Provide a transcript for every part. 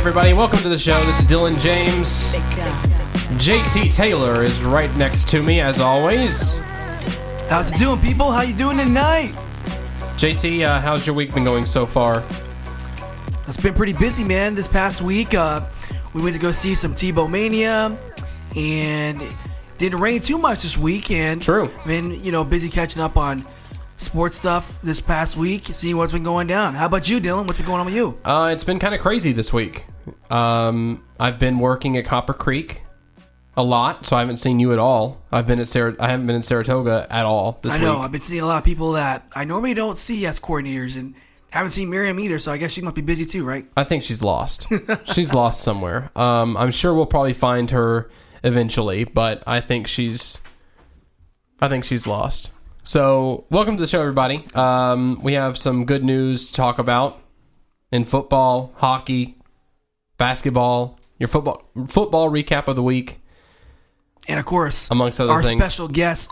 everybody. Welcome to the show. This is Dylan James. JT Taylor is right next to me, as always. How's it doing, people? How you doing tonight? JT, uh, how's your week been going so far? It's been pretty busy, man. This past week, uh, we went to go see some Tebow Mania, and didn't rain too much this week. And True. been you know busy catching up on sports stuff this past week, seeing what's been going down. How about you, Dylan? What's been going on with you? Uh, it's been kind of crazy this week. Um, I've been working at Copper Creek a lot, so I haven't seen you at all. I've been at Sar- I haven't been in Saratoga at all this week. I know week. I've been seeing a lot of people that I normally don't see as coordinators, and haven't seen Miriam either. So I guess she must be busy too, right? I think she's lost. she's lost somewhere. Um, I'm sure we'll probably find her eventually, but I think she's, I think she's lost. So, welcome to the show, everybody. Um, we have some good news to talk about in football, hockey, basketball. Your football football recap of the week, And of course, amongst other our things. special guest,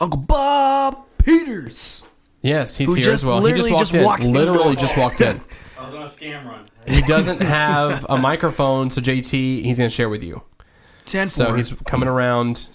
Uncle Bob Peters. yes, he's here just as well. He just literally walked just in. walked in literally door. just walked in. I was on a scam run. He doesn't have a microphone, so JT, he's going to share with you. Ten So four. he's coming around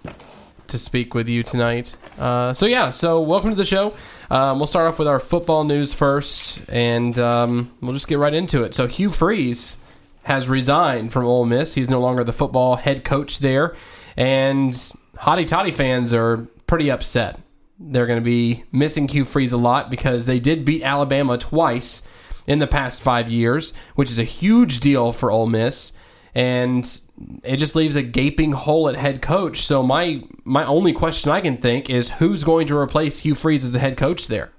to speak with you tonight. Uh, so yeah, so welcome to the show. Um, we'll start off with our football news first, and um, we'll just get right into it. So Hugh Freeze has resigned from Ole Miss. He's no longer the football head coach there, and Hottie Toddy fans are pretty upset. They're going to be missing Hugh Freeze a lot because they did beat Alabama twice in the past five years, which is a huge deal for Ole Miss and it just leaves a gaping hole at head coach. So my my only question I can think is who's going to replace Hugh Freeze as the head coach there?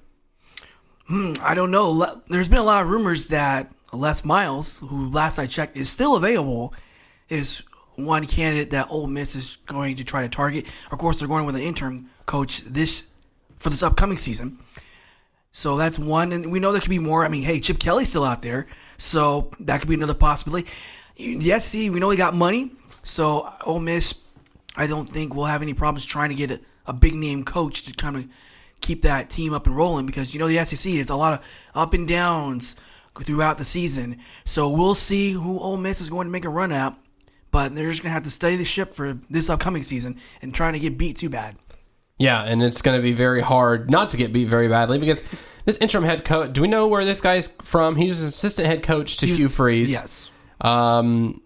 Hmm, I don't know. There's been a lot of rumors that Les Miles, who last I checked is still available, is one candidate that Ole Miss is going to try to target. Of course, they're going with an interim coach this for this upcoming season. So that's one, and we know there could be more. I mean, hey, Chip Kelly's still out there, so that could be another possibility. The SC, we know he got money, so Ole Miss, I don't think we'll have any problems trying to get a, a big name coach to kind of keep that team up and rolling because you know the SEC, it's a lot of up and downs throughout the season. So we'll see who Ole Miss is going to make a run at, but they're just gonna have to steady the ship for this upcoming season and trying to get beat too bad. Yeah, and it's going to be very hard not to get beat very badly because this interim head coach. Do we know where this guy's from? He's an assistant head coach to was- Hugh Freeze. Yes. Um,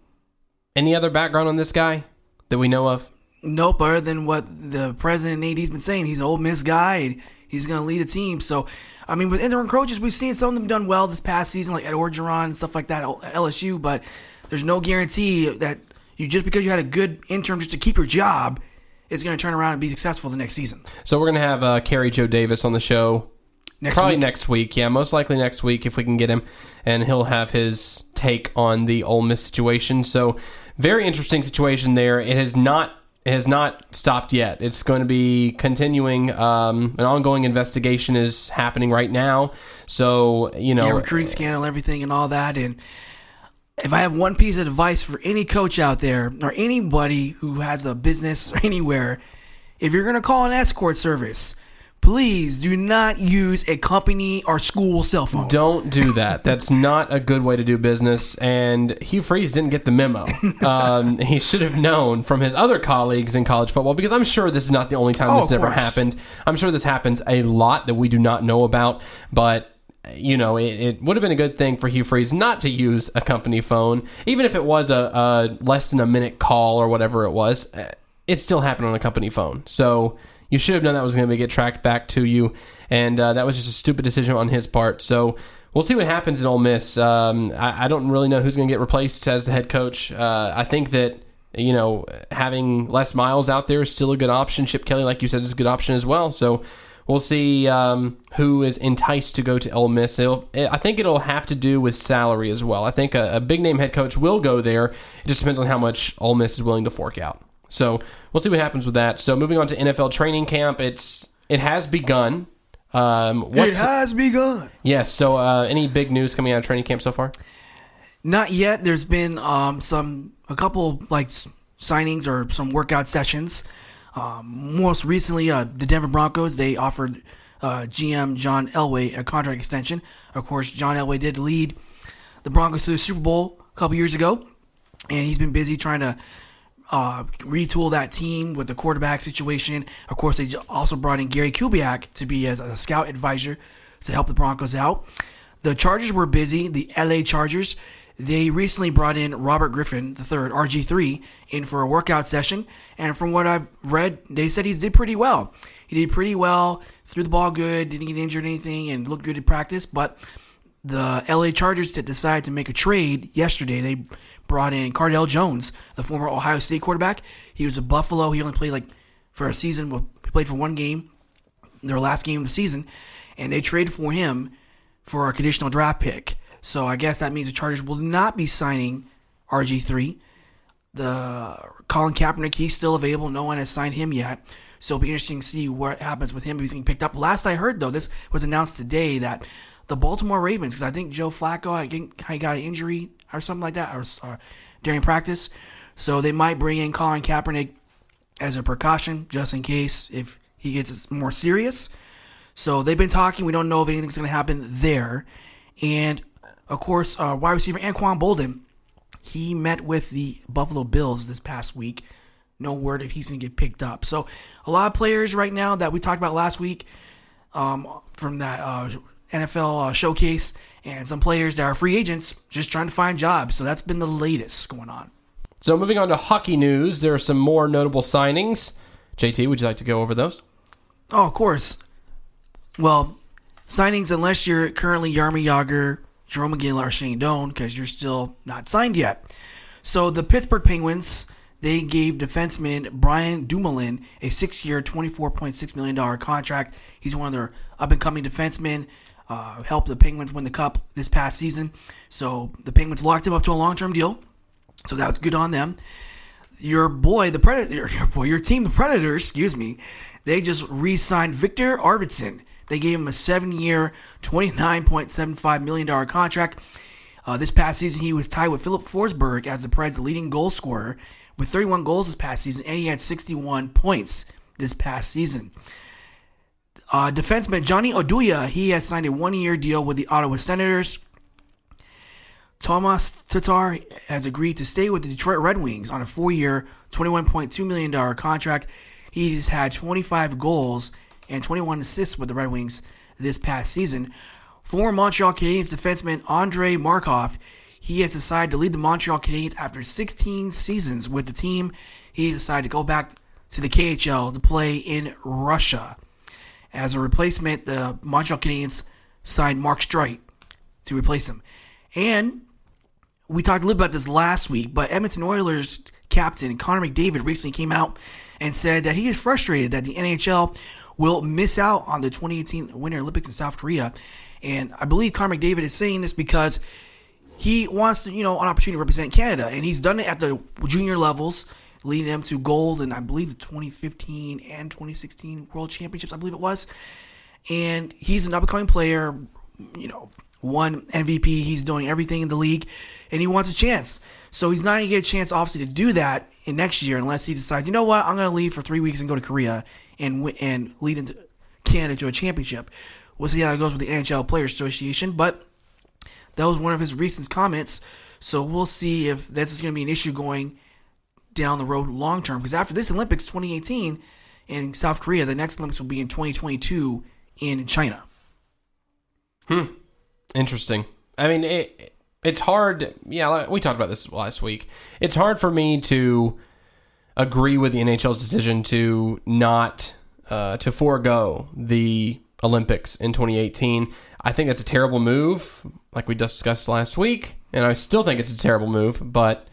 any other background on this guy that we know of? Nope, other than what the president and AD's been saying. He's an Ole Miss guy. And he's going to lead a team. So, I mean, with interim coaches, we've seen some of them done well this past season, like Ed Orgeron and stuff like that at LSU. But there's no guarantee that you just because you had a good interim just to keep your job is going to turn around and be successful the next season. So we're going to have uh, Kerry Joe Davis on the show Next Probably week. next week. Yeah, most likely next week if we can get him, and he'll have his take on the Ole Miss situation. So, very interesting situation there. It has not it has not stopped yet. It's going to be continuing. Um, an ongoing investigation is happening right now. So, you know, yeah, recruiting scandal, everything, and all that. And if I have one piece of advice for any coach out there or anybody who has a business anywhere, if you're going to call an escort service, please do not use a company or school cell phone. Don't do that. That's not a good way to do business. And Hugh Freeze didn't get the memo. Um, he should have known from his other colleagues in college football because I'm sure this is not the only time Oh, this ever course. happened. I'm sure this happens a lot that we do not know about. But you know, it, it would have been a good thing for Hugh Freeze not to use a company phone, even if it was a, a less than a minute call or whatever it was. It still happened on a company phone. So you should have known that was going to get tracked back to you, and uh, that was just a stupid decision on his part. So we'll see what happens in Ole Miss. Um, I, I don't really know who's going to get replaced as the head coach. Uh, I think that you know having Les Miles out there is still a good option. Chip Kelly, like you said, is a good option as well. So we'll see um, who is enticed to go to Ole Miss. It'll, I think it'll have to do with salary as well. I think a, a big name head coach will go there. It just depends on how much Ole Miss is willing to fork out. So we'll see what happens with that. So moving on to NFL training camp, it's it has begun. Um, what It has begun. Yes. So, uh, any big news coming out of training camp so far? Not yet. There's been um, some a couple like signings or some workout sessions. Um, most recently, uh, the Denver Broncos they offered uh, GM John Elway a contract extension. Of course, John Elway did lead the Broncos to the Super Bowl a couple years ago, and he's been busy trying to uh, retool that team with the quarterback situation. Of course, they also brought in Gary Kubiak to be as a scout advisor to help the Broncos out. The Chargers were busy. The LA Chargers, they recently brought in Robert Griffin III, RG3, in for a workout session. And from what I've read, they said he did pretty well. He did pretty well, threw the ball good, didn't get injured anything, and looked good in practice. But the LA Chargers decided to make a trade yesterday. They brought in Cardale Jones, the former Ohio State quarterback. He was a Buffalo. He only played like for a season. Well, He played for one game, their last game of the season, and they traded for him for a conditional draft pick. So I guess that means the Chargers will not be signing RG3. The Colin Kaepernick, he's still available. No one has signed him yet. So it'll be interesting to see what happens with him he's being picked up. Last I heard, though, this was announced today that the Baltimore Ravens, because I think Joe Flacco I think he got an injury or something like that, or, or during practice. So they might bring in Colin Kaepernick as a precaution, just in case if he gets more serious. So they've been talking. We don't know if anything's going to happen there. And of course, uh, wide receiver Anquan Boldin, he met with the Buffalo Bills this past week. No word if he's going to get picked up. So a lot of players right now that we talked about last week um, from that uh, NFL uh, showcase, and some players that are free agents just trying to find jobs. So that's been the latest going on. So moving on to hockey news, there are some more notable signings. JT, would you like to go over those? Oh, of course. Well, signings, unless you're currently Jaromir Jagr, Jarome Iginla, or Shane Doan, because you're still not signed yet. So the Pittsburgh Penguins, they gave defenseman Brian Dumoulin a six-year, $24.6 million contract. He's one of their up-and-coming defensemen, uh, helped the Penguins win the Cup this past season. So the Penguins locked him up to a long-term deal. So that was good on them. Your boy, the Predator, your boy, your team, the Predators, excuse me, they just re-signed Viktor Arvidsson they gave him a seven year, $29.75 million contract. Uh, this past season, he was tied with Filip Forsberg as the Preds' leading goal scorer with 31 goals this past season, and he had 61 points this past season. Uh, defenseman Johnny Oduya, he has signed a one-year deal with the Ottawa Senators. Tomas Tatar has agreed to stay with the Detroit Red Wings on a four-year, $21.2 million contract. He has had 25 goals and 21 assists with the Red Wings this past season. Former Montreal Canadiens defenseman Andrei Markov, he has decided to lead the Montreal Canadiens after 16 seasons with the team. He decided to go back to the KHL to play in Russia. As a replacement, the Montreal Canadiens signed Mark Streit to replace him. And we talked a little about this last week, but Edmonton Oilers captain Connor McDavid recently came out and said that he is frustrated that the NHL will miss out on the 2018 Winter Olympics in South Korea. And I believe Connor McDavid is saying this because he wants to, you know, an opportunity to represent Canada, and he's done it at the junior levels, leading them to gold and I believe the 2015 and 2016 World Championships, I believe it was. And he's an up and coming player, you know, won MVP. He's doing everything in the league, and he wants a chance. So he's not going to get a chance, obviously, to do that in next year unless he decides, you know what, I'm going to leave for three weeks and go to Korea and and lead into Canada to a championship. We'll see how it goes with the NHL Players Association, but that was one of his recent comments. So we'll see if that's going to be an issue going down the road long term. Because after this Olympics 2018 in South Korea, the next Olympics will be in 2022 in China. Hmm. Interesting. I mean, it, it's hard. Yeah, we talked about this last week. It's hard for me to agree with the NHL's decision to not uh, to forego the Olympics in 2018. I think that's a terrible move, like we discussed last week, and I still think it's a terrible move. But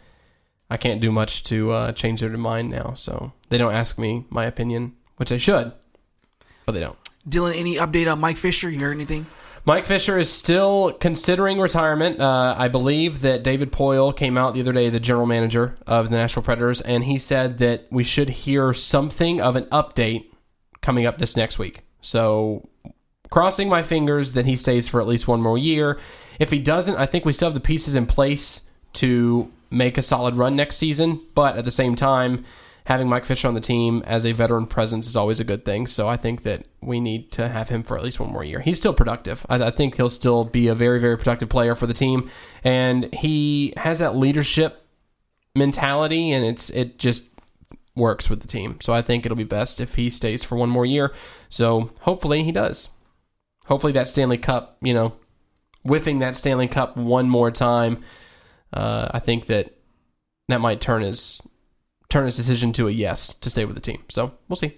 I can't do much to uh, change their mind now. So they don't ask me my opinion, which they should, but they don't. Dylan, any update on Mike Fisher? You heard anything? Mike Fisher is still considering retirement. Uh, I believe that David Poile came out the other day, the general manager of the Nashville Predators, and he said that we should hear something of an update coming up this next week. So, crossing my fingers that he stays for at least one more year. If he doesn't, I think we still have the pieces in place to make a solid run next season. But at the same time, having Mike Fisher on the team as a veteran presence is always a good thing. So I think that we need to have him for at least one more year. He's still productive. I, I think he'll still be a very, very productive player for the team, and he has that leadership mentality, and it's it just works with the team. So I think it'll be best if he stays for one more year. So hopefully he does. Hopefully that Stanley Cup, you know, whiffing that Stanley Cup one more time. Uh, I think that that might turn his turn his decision to a yes to stay with the team. So we'll see.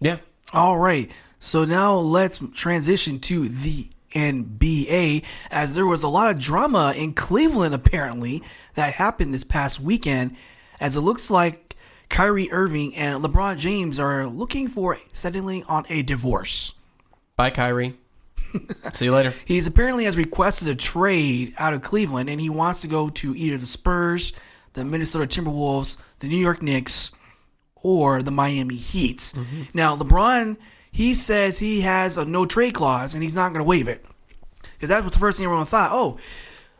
Yeah. All right. So now let's transition to the NBA as there was a lot of drama in Cleveland apparently that happened this past weekend as it looks like Kyrie Irving and LeBron James are looking for settling on a divorce. Bye, Kyrie. See you later. He's apparently has requested a trade out of Cleveland and he wants to go to either the Spurs, the Minnesota Timberwolves, the New York Knicks, or the Miami Heat. Mm-hmm. Now, LeBron, he says he has a no trade clause and he's not going to waive it. Because that was the first thing everyone thought. Oh,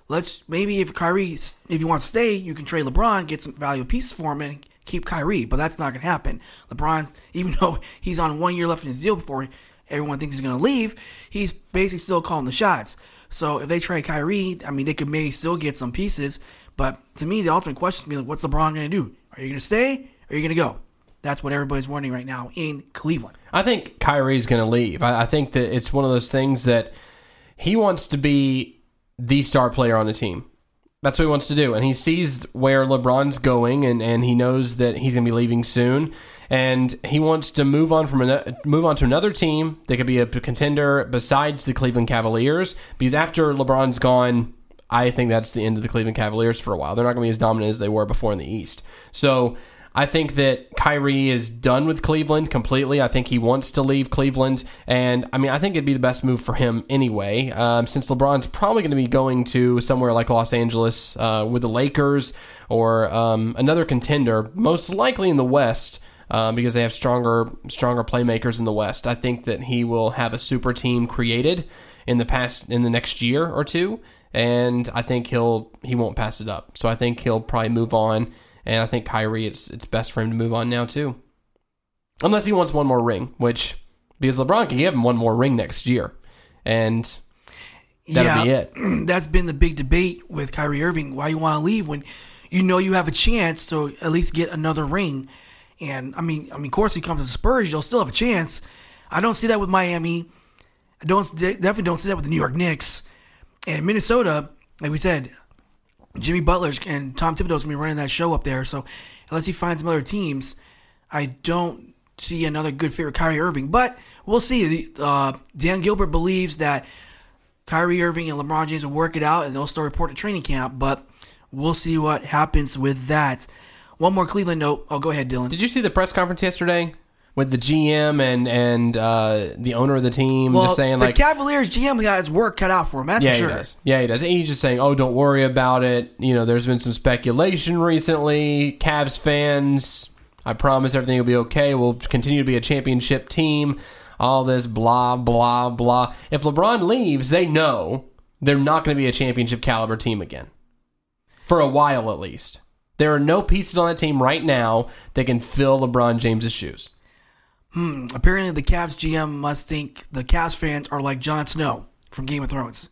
let's maybe if Kyrie, if you want to stay, you can trade LeBron, get some valuable pieces for him, and keep Kyrie. But that's not going to happen. LeBron's, even though he's on one year left in his deal before everyone thinks he's going to leave, he's basically still calling the shots. So if they trade Kyrie, I mean, they could maybe still get some pieces. But to me, the ultimate question to me, like, what's LeBron going to do? Are you going to stay? Or are you going to go? That's what everybody's wondering right now in Cleveland. I think Kyrie's going to leave. I, I think that it's one of those things that he wants to be the star player on the team. That's what he wants to do. And he sees where LeBron's going and, and he knows that he's going to be leaving soon. And he wants to move on from an, move on to another team that could be a contender besides the Cleveland Cavaliers. Because after LeBron's gone, I think that's the end of the Cleveland Cavaliers for a while. They're not going to be as dominant as they were before in the East. So I think that Kyrie is done with Cleveland completely. I think he wants to leave Cleveland. And I mean, I think it'd be the best move for him anyway, um, since LeBron's probably going to be going to somewhere like Los Angeles uh, with the Lakers or um, another contender, most likely in the West. Um, because they have stronger, stronger playmakers in the West. I think that he will have a super team created in the past, in the next year or two, and I think he'll he won't pass it up. So I think he'll probably move on and I think Kyrie, it's it's best for him to move on now too, unless he wants one more ring, which because LeBron can give him one more ring next year, and that'll be it. That's been the big debate with Kyrie Irving. Why you want to leave when you know you have a chance to at least get another ring? And I mean, I mean, of course, he comes to the Spurs, you'll still have a chance. I don't see that with Miami. I don't definitely don't see that with the New York Knicks and Minnesota. Like we said, Jimmy Butler's and Tom Thibodeau's gonna be running that show up there. So unless he finds some other teams, I don't see another good fit for Kyrie Irving. But we'll see. Uh, Dan Gilbert believes that Kyrie Irving and LeBron James will work it out, and they'll still report to training camp. But we'll see what happens with that. One more Cleveland note. Oh, go ahead, Dylan. Did you see the press conference yesterday? with the GM and and uh, the owner of the team well, just saying the like Cavaliers GM got his work cut out for him. That's yeah, for sure. he does. Yeah, he does. And he's just saying, "Oh, don't worry about it." You know, there's been some speculation recently. Cavs fans, I promise everything will be okay. We'll continue to be a championship team. All this blah blah blah. If LeBron leaves, they know they're not going to be a championship caliber team again for a while at least. There are no pieces on that team right now that can fill LeBron James's shoes. Hmm. Apparently, the Cavs GM must think the Cavs fans are like Jon Snow from Game of Thrones.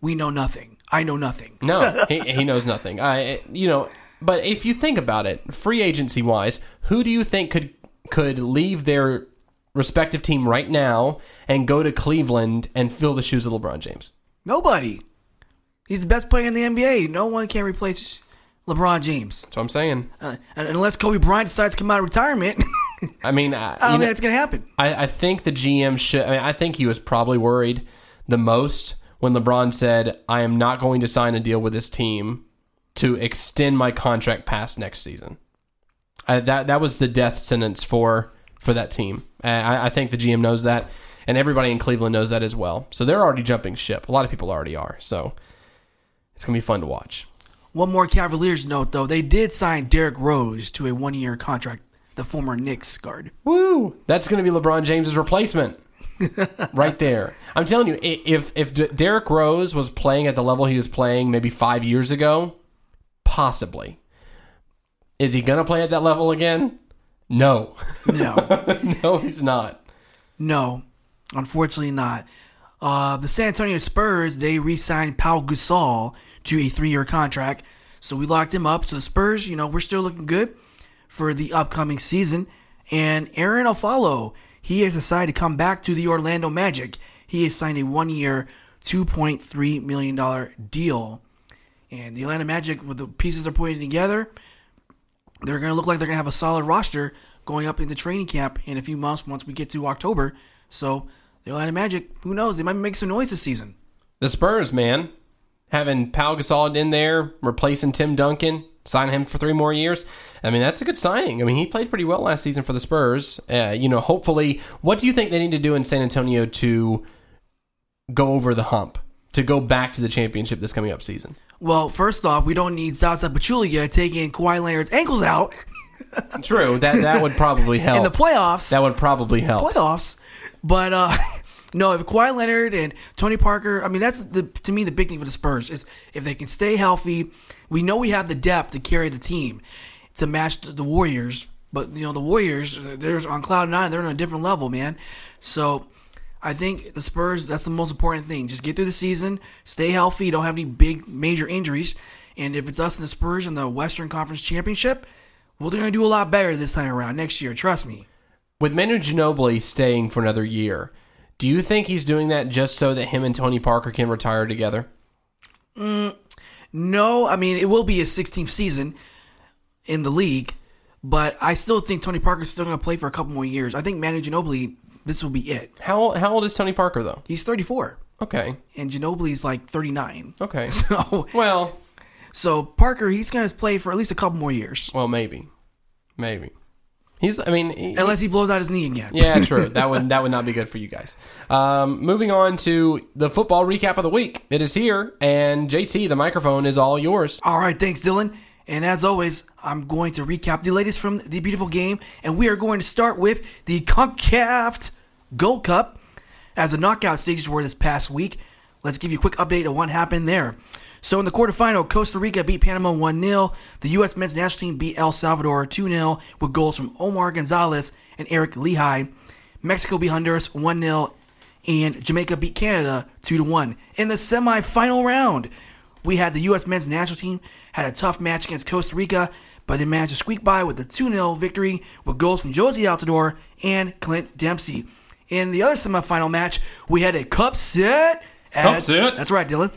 We know nothing. I know nothing. No, he, he knows nothing. I, you know, but if you think about it, free agency wise, who do you think could could leave their respective team right now and go to Cleveland and fill the shoes of LeBron James? Nobody. He's the best player in the NBA. No one can replace LeBron James. That's what I'm saying. Uh, unless Kobe Bryant decides to come out of retirement, I mean, I, I don't know, think it's going to happen. I, I think the GM should. I, mean, I think he was probably worried the most when LeBron said, "I am not going to sign a deal with this team to extend my contract past next season." I, that that was the death sentence for for that team. I, I think the GM knows that, and everybody in Cleveland knows that as well. So they're already jumping ship. A lot of people already are. So it's gonna be fun to watch. One more Cavaliers note, though. They did sign Derrick Rose to a one year contract, the former Knicks guard. Woo! That's going to be LeBron James's replacement. right there. I'm telling you, if if D- Derrick Rose was playing at the level he was playing maybe five years ago, possibly. Is he going to play at that level again? No. No, no, he's not. no, unfortunately not. Uh, the San Antonio Spurs they re-signed Pau Gasol to a three-year contract, so we locked him up. So the Spurs, you know, we're still looking good for the upcoming season. And Arron Afflalo, he has decided to come back to the Orlando Magic. He has signed a two point three million dollar deal. And the Atlanta Magic, with the pieces they're putting together, they're going to look like they're going to have a solid roster going up into training camp in a few months once we get to October. So the Atlanta Magic, who knows? They might make some noise this season. The Spurs, man, having Pau Gasol in there, replacing Tim Duncan, signing him for three more years. I mean, that's a good signing. I mean, he played pretty well last season for the Spurs. Uh, you know, hopefully, what do you think they need to do in San Antonio to go over the hump, to go back to the championship this coming up season? Well, first off, we don't need Zaza Pachulia taking Kawhi Leonard's ankles out True, that that would probably help. in the playoffs. that would probably help. playoffs. But uh, no, if Kawhi Leonard and Tony Parker, I mean, that's the to me the big thing for the Spurs is if they can stay healthy. We know we have the depth to carry the team to match the, Warriors, but you know the Warriors, uh, they're on cloud nine. They're on a different level, man. So I think the Spurs, that's the most important thing. Just get through the season, stay healthy, don't have any big major injuries, and if it's us and the Spurs in the Western Conference Championship, well, they're gonna do a lot better this time around next year. Trust me. With Manu Ginobili staying for another year, do you think he's doing that just so that him and Tony Parker can retire together? Mm, no, I mean it will be his 16th season in the league, but I still think Tony Parker's still going to play for a couple more years. I think Manu Ginobili, this will be it. How how old is Tony Parker though? He's 34, Okay, and Ginobili's like 39. okay. So, Well, so Parker, he's going to play for at least a couple more years, well, maybe, maybe. He's. I mean, he- unless he blows out his knee again. yeah, true. That would that would not be good for you guys. Um, moving on to the football recap of the week. It is here, and JT, the microphone is all yours. All right, thanks, Dylan. And as always, I'm going to recap the latest from the beautiful game, and we are going to start with the CONCACAF Gold Cup as the knockout stages were this past week. Let's give you a quick update on what happened there. So in the quarterfinal, Costa Rica beat Panama 1-0. The U.S. men's national team beat El Salvador 2-0 with goals from Omar Gonzalez and Eric Lichaj. Mexico beat Honduras 1-0 and Jamaica beat Canada 2 1. In the semifinal round, we had the U.S. men's national team had a tough match against Costa Rica, but they managed to squeak by with a 2 0 victory with goals from Jozy Altidore and Clint Dempsey. In the other semifinal match, we had a cup set. as- set? That's right, Dylan.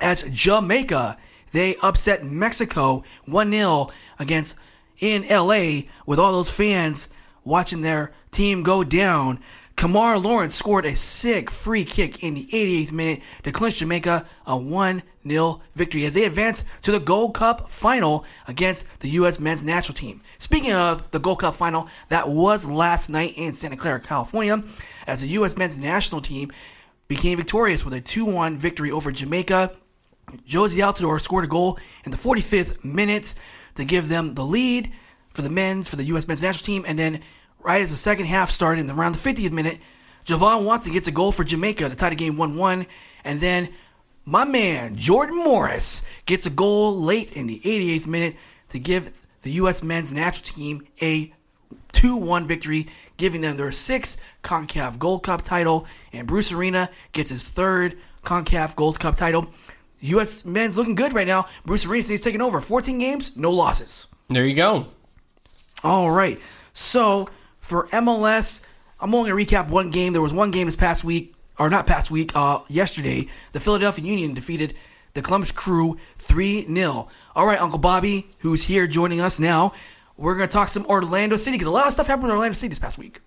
As Jamaica, they upset Mexico 1 0 against in LA with all those fans watching their team go down. Kemar Lawrence scored a sick free kick in the 88th minute to clinch Jamaica a 1 0 victory as they advance to the Gold Cup final against the U.S. men's national team. Speaking of the Gold Cup final, that was last night in Santa Clara, California, as the U.S. men's national team became victorious with a 2 1 victory over Jamaica. Jozy Altidore scored a goal in the 45th minute to give them the lead for the men's, for the U.S. men's national team. And then, right as the second half started, in around the 50th minute, Je-Vaughn Watson gets a goal for Jamaica to tie the game 1 1. And then, my man, Jordan Morris, gets a goal late in the 88th minute to give the U.S. men's national team a 2 1 victory, giving them their sixth CONCACAF Gold Cup title. And Bruce Arena gets his third CONCACAF Gold Cup title. U.S. men's looking good right now. Bruce Arena stays taking over. 14 games, no losses. There you go. All right. So for MLS, I'm only going to recap one game. There was one game this past week, or not past week, uh, yesterday. The Philadelphia Union defeated the Columbus Crew 3 0. All right, Uncle Bobby, who's here joining us now, we're going to talk some Orlando City because a lot of stuff happened in Orlando City this past week.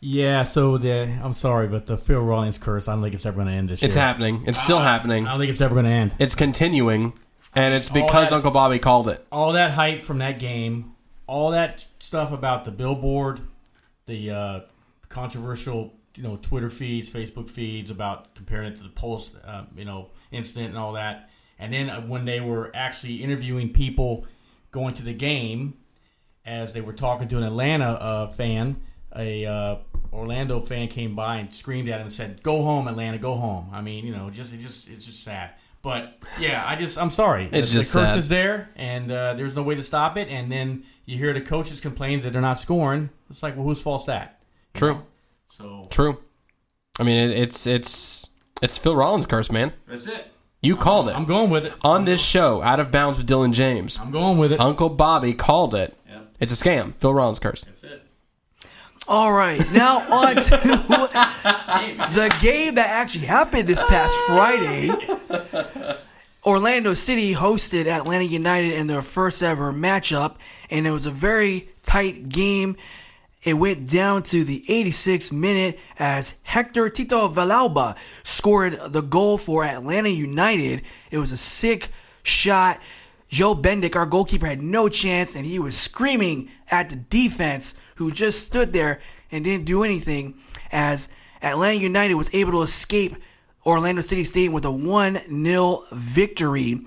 Yeah, so the I'm sorry, but the Phil Rawlins curse, I don't think it's ever going to end this It's year. happening. It's still happening. I don't think it's ever going to end. It's continuing, and it's because that- Uncle Bobby called it. All that hype from that game, all that stuff about the billboard, the uh, controversial, you know, Twitter feeds, Facebook feeds about comparing it to the Pulse, uh, you know, incident and all that, and then uh, when they were actually interviewing people going to the game, as they were talking to an Atlanta uh, fan, a uh, Orlando fan came by and screamed at him and said, "Go home, Atlanta, go home." I mean, you know, just it just it's just sad. But yeah, I just I'm sorry. It's the, just the curse sad. is there, and uh, there's no way to stop it. And then you hear the coaches complain that they're not scoring. It's like, well, whose fault's that? You True. know? So True. I mean, it, it's it's it's Phil Rawlins' curse, man. that's it. You called it I'm going with it. on this show. Out of bounds with Dylan James. I'm going with it. Uncle Bobby called it. Yep. It's a scam. Phil Rawlins' curse. That's it. All right, now on to the game that actually happened this past Friday. Orlando City hosted Atlanta United in their first ever matchup, and it was a very tight game. It went down to the 86th minute as Hector Tito Villalba scored the goal for Atlanta United. It was a sick shot. Joe Bendik, our goalkeeper, had no chance, and he was screaming at the defense, who just stood there and didn't do anything, as Atlanta United was able to escape Orlando City Stadium with a 1 0 victory.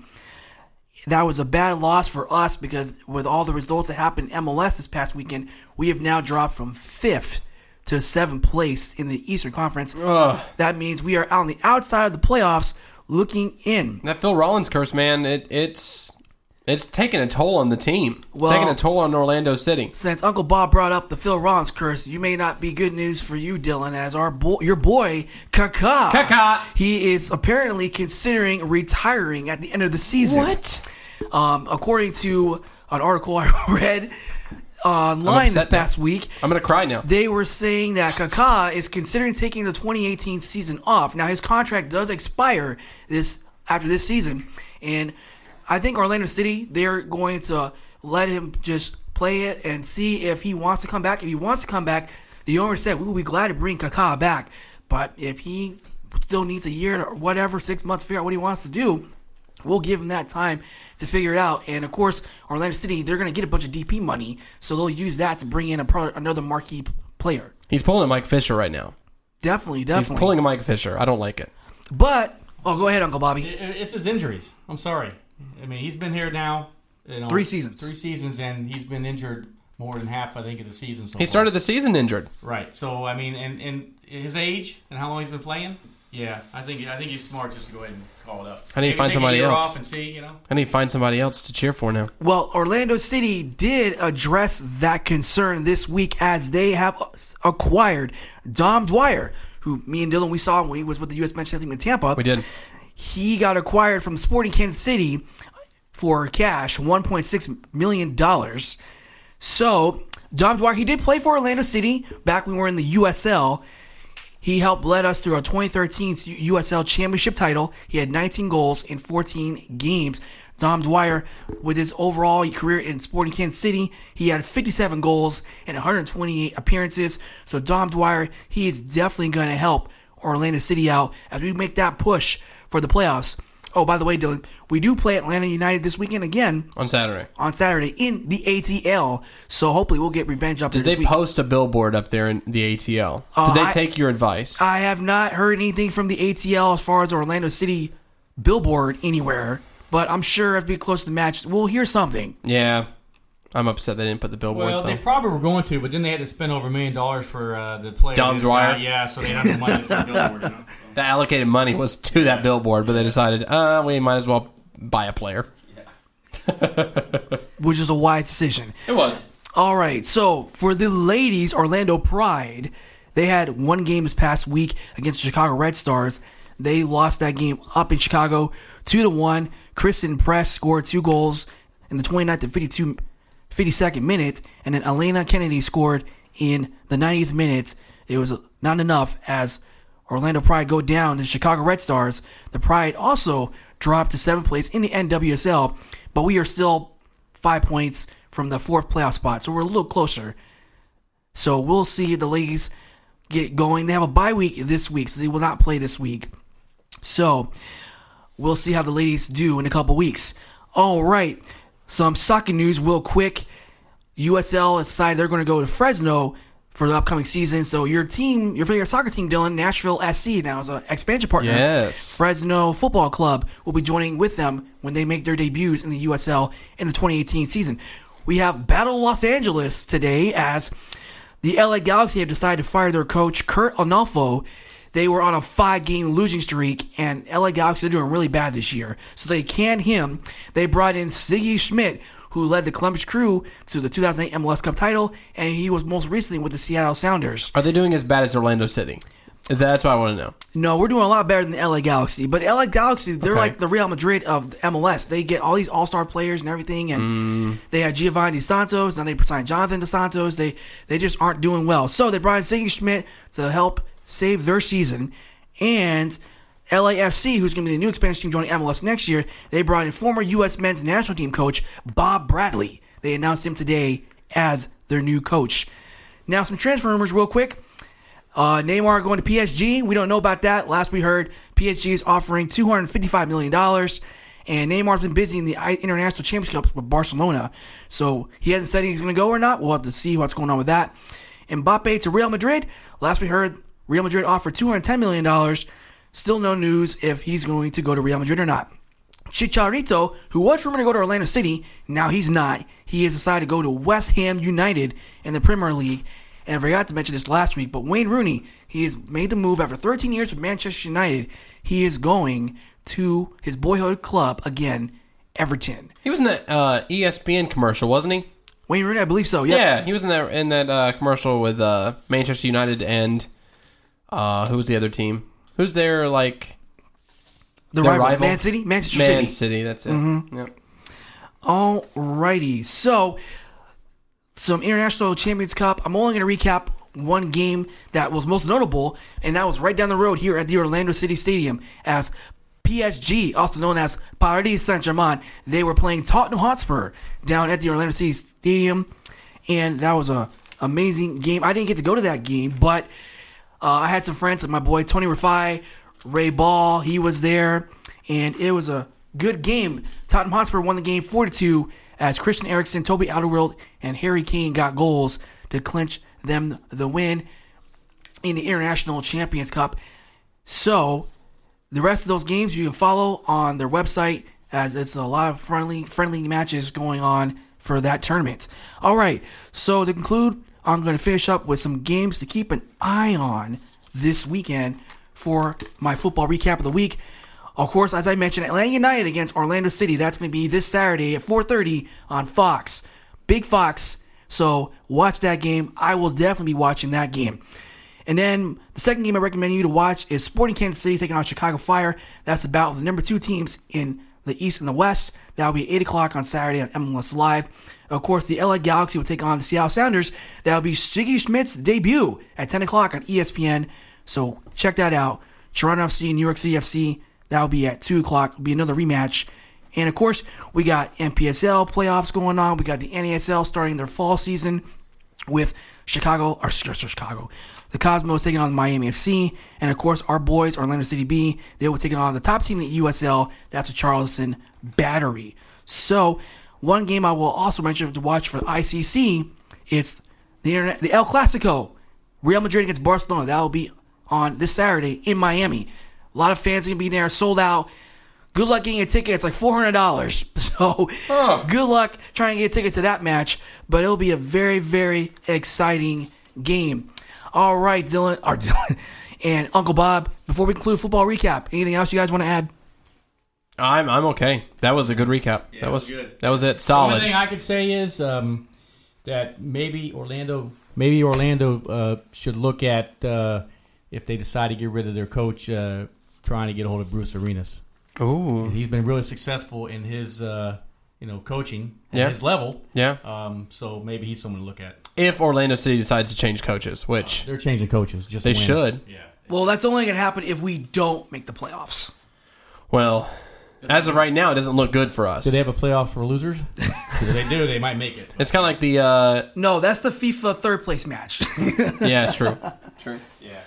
That was a bad loss for us because with all the results that happened in MLS this past weekend, we have now dropped from fifth to seventh place in the Eastern Conference. That means we are on the outside of the playoffs looking in. That Phil Rawlins curse, man. It it's it's taking a toll on the team. Well- taking a toll on Orlando City. Since Uncle Bob brought up the Phil Rawlins curse, you may not be good news for you, Dylan, as our boy, your boy Kaká, Kaká. he is apparently considering retiring at the end of the season. What? Um, according to an article I read online this upset now. past week, I'm gonna cry now. they were saying that Kaká is considering taking the 2018 season off. Now his contract does expire this after this season, and I think Orlando City they're going to let him just play it and see if he wants to come back. If he wants to come back, the owner said we will be glad to bring Kaká back, but if he still needs a year or whatever, six months to figure out what he wants to do, we'll give him that time to figure it out. And of course, Orlando City they're going to get a bunch of DP money, so they'll use that to bring in a pro- another marquee p- player. He's pulling a Mike Fisher right now. Definitely, He's definitely. pulling a Mike Fisher. I don't like it. but oh, go ahead, Uncle Bobby. It- it- It's his injuries. I'm sorry. I mean, he's been here now. You know, Three seasons. Three seasons, and he's been injured more than half, I think, of the season. So He far. started the season injured. right. So I mean, and and his age and how long he's been playing. Yeah, I think I think he's smart just to go ahead and call it up. I need to find somebody else. off and see. You know. I need to find somebody else to cheer for now. Well, Orlando City did address that concern this week as they have acquired Dom Dwyer, who me and Dylan we saw when he was with the U.S. men's national team in Tampa. We did. He got acquired from Sporting Kansas City for cash, $1.6 million. So, Dom Dwyer, he did play for Orlando City back when we were in the USL. He helped lead us through our 2013 USL championship title. He had 19 goals in 14 games. Dom Dwyer, with his overall career in Sporting Kansas City, he had 57 goals and 128 appearances. So Dom Dwyer, he is definitely going to help Orlando City out as we make that push for the playoffs. Oh, by the way, Dylan, we do play Atlanta United this weekend again On Saturday. on Saturday in the ATL. So hopefully we'll get revenge up there Did they week. post a billboard up there in the ATL? Uh, Did they I- take your advice? I have not heard anything from the ATL as far as Orlando City billboard anywhere, but I'm sure as we get close to the match, we'll hear something. yeah. I'm upset they didn't put the billboard Well, though. they probably were going to, but then they had to spend over a million dollars for uh, the player. Dom This Dwyer? Yeah, so they have the money for the billboard. You know? the allocated money was to that billboard, but they decided, uh, we might as well buy a player. which is a wise decision. It was. All right, so for the ladies, Orlando Pride, they had one game this past week against the Chicago Red Stars. They lost that game up in Chicago, two to one. Christen Press scored two goals in the 29th to 52, 52nd minute, and then Elena Kennedy scored in the 90th minute. It was not enough as Orlando Pride go down to Chicago Red Stars. The Pride also dropped to seventh place in the NWSL, but we are still five points from the fourth playoff spot, so we're a little closer. So we'll see the ladies get going. They have a bye week this week, so they will not play this week. So we'll see how the ladies do in a couple weeks. All right, some soccer news, real quick. USL decided they're going to go to Fresno for the upcoming season. So your team, your favorite soccer team, Dylan, Nashville SC, now is an expansion partner. Yes. Fresno Football Club will be joining with them when they make their debuts in the USL in the 2018 season. We have Battle Los Angeles today as the LA Galaxy have decided to fire their coach Curt Onalfo. they were on a five game losing streak, and LA Galaxy, they're doing really bad this year. So they canned him. They brought in Sigi Schmid, who led the Columbus Crew to the 2008 MLS Cup title, and he was most recently with the Seattle Sounders. Are they doing as bad as Orlando City? Is that, that's what I want to know. No, we're doing a lot better than the LA Galaxy. But LA Galaxy, they're Okay. like the Real Madrid of the MLS. They get all these all star players and everything, and mm. they had Giovanni Santos, and they signed Jonathan Dos Santos. They they just aren't doing well. So they brought in Sigi Schmid to help save their season, and LAFC, who's going to be the new expansion team joining MLS next year, they brought in former U.S. men's national team coach Bob Bradley. They announced him today as their new coach. Now, some transfer rumors, real quick. Uh, Neymar going to PSG. We don't know about that. Last we heard, PSG is offering $255 million. And Neymar's been busy in the International Championships with Barcelona. So he hasn't said he's going to go or not. We'll have to see what's going on with that. Mbappe to Real Madrid. Last we heard, Real Madrid offered $210 million. Still no news if he's going to go to Real Madrid or not. Chicharito, who was rumored to go to Orlando City, now he's not. He has decided to go to West Ham United in the Premier League. And I forgot to mention this last week, but Wayne Rooney, he has made the move after 13 years with Manchester United. He is going to his boyhood club again, Everton. He was in that uh, ESPN commercial, wasn't he? Wayne Rooney, I believe so. Yep. Yeah, he was in that in that uh, commercial with uh, Manchester United and uh, who was the other team? Who's their like the rival, rival? Man City, Manchester Man City. City? That's it. Mm-hmm. Yep. Alrighty, so some International Champions Cup. I'm only going to recap one game that was most notable, and that was right down the road here at the Orlando City Stadium as PSG, also known as Paris Saint Germain, they were playing Tottenham Hotspur down at the Orlando City Stadium, and that was a amazing game. I didn't get to go to that game, but Uh, I had some friends, like my boy Tony Rafai, Ray Ball, he was there, and it was a good game. Tottenham Hotspur won the game 42 as Christian Eriksen, Toby Alderweireld, and Harry Kane got goals to clinch them the win in the International Champions Cup. So, the rest of those games you can follow on their website as it's a lot of friendly friendly matches going on for that tournament. All right, so to conclude, I'm going to finish up with some games to keep an eye on this weekend for my football recap of the week. Of course, as I mentioned, Atlanta United against Orlando City. That's going to be this Saturday at 4:30 on Fox, Big Fox. So watch that game. I will definitely be watching that game. And then the second game I recommend you to watch is Sporting Kansas City taking on Chicago Fire. That's about the number two teams in the East and the West. That'll be 8 o'clock on Saturday on MLS Live. Of course, the LA Galaxy will take on the Seattle Sounders. That'll be Sigi Schmid's debut at 10 o'clock on ESPN. So check that out. Toronto FC, New York City FC. That'll be at 2 o'clock. It'll be another rematch. And of course, we got NPSL playoffs going on. We got the NASL starting their fall season with Chicago, or Chicago, the Cosmos taking on Miami FC, and of course our boys Orlando City B. They will take on the top team in the USL. That's the Charleston Battery. So one game I will also mention to watch for the ICC. It's the internet, the El Clasico, Real Madrid against Barcelona. That will be on this Saturday in Miami. A lot of fans are gonna be there, sold out. Good luck getting a ticket. It's like four hundred dollars. So good luck trying to get a ticket to that match. But it'll be a very, very exciting game. All right, Dylan, or Dylan, and Uncle Bob. Before we conclude football recap, anything else you guys want to add? I'm I'm okay. That was a good recap. that was good. that was it. Solid. The only thing I could say is um, that maybe Orlando, maybe Orlando uh, should look at uh, if they decide to get rid of their coach, uh, trying to get a hold of Bruce Arenas. Ooh. He's been really successful in his, uh, you know, coaching at Yeah. his level. Yeah. Um, so maybe he's someone to look at. If Orlando City decides to change coaches, which They're changing coaches. Just they win. should. Yeah. Well, that's only going to happen if we don't make the playoffs. Well, as of right now, it doesn't look good for us. Do they have a playoff for losers? if they do, they might make it. It's kind of like the uh, No, that's the FIFA third place match. yeah, true, true. Yeah.